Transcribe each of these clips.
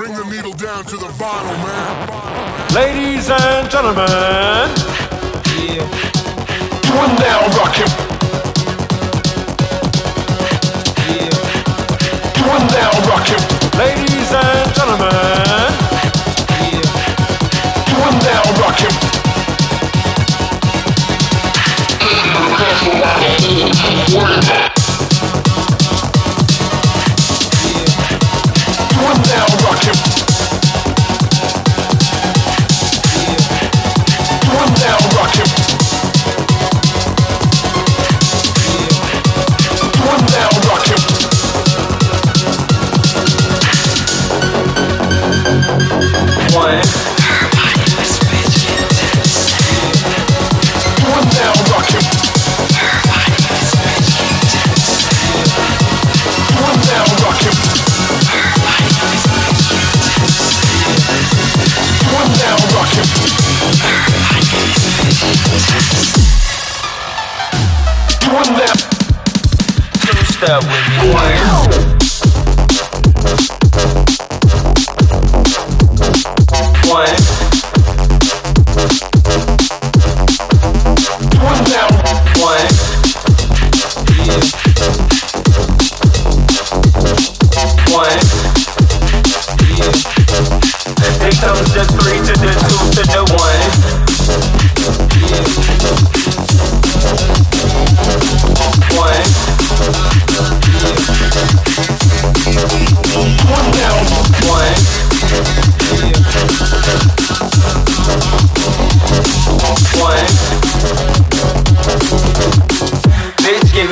Bring the needle down to the man. Ladies and gentlemen, yeah. you are now rocking. Doing that two step with just three to the two to the one.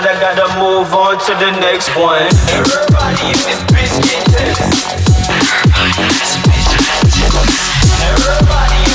I gotta move on to the next one. Everybody in this bitch get this. Everybody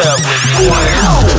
up with me.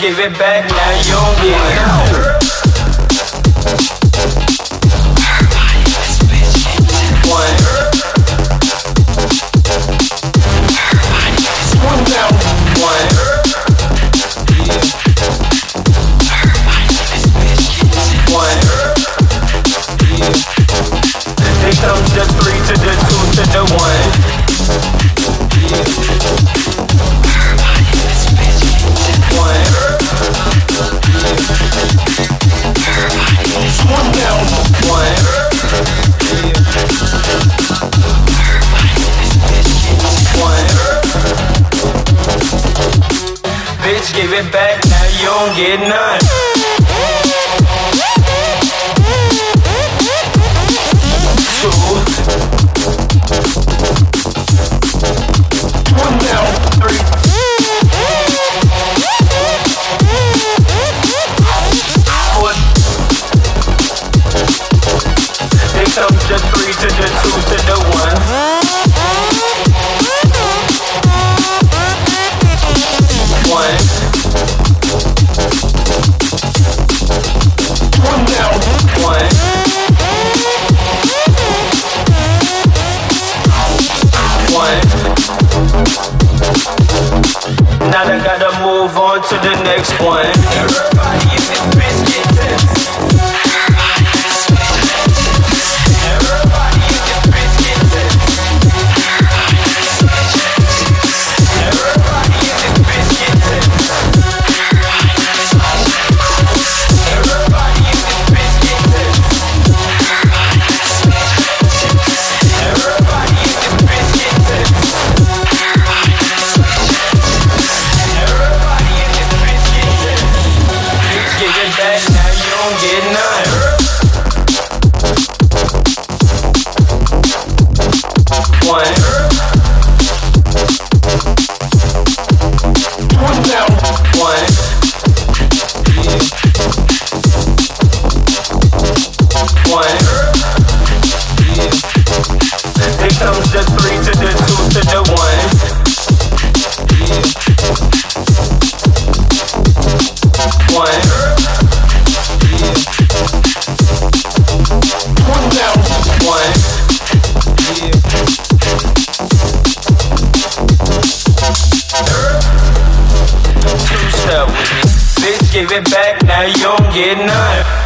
give it back now, you don't get it. it back, now you don't get none. Three. Just three two to the one. next plan. give it back, now you don't get none.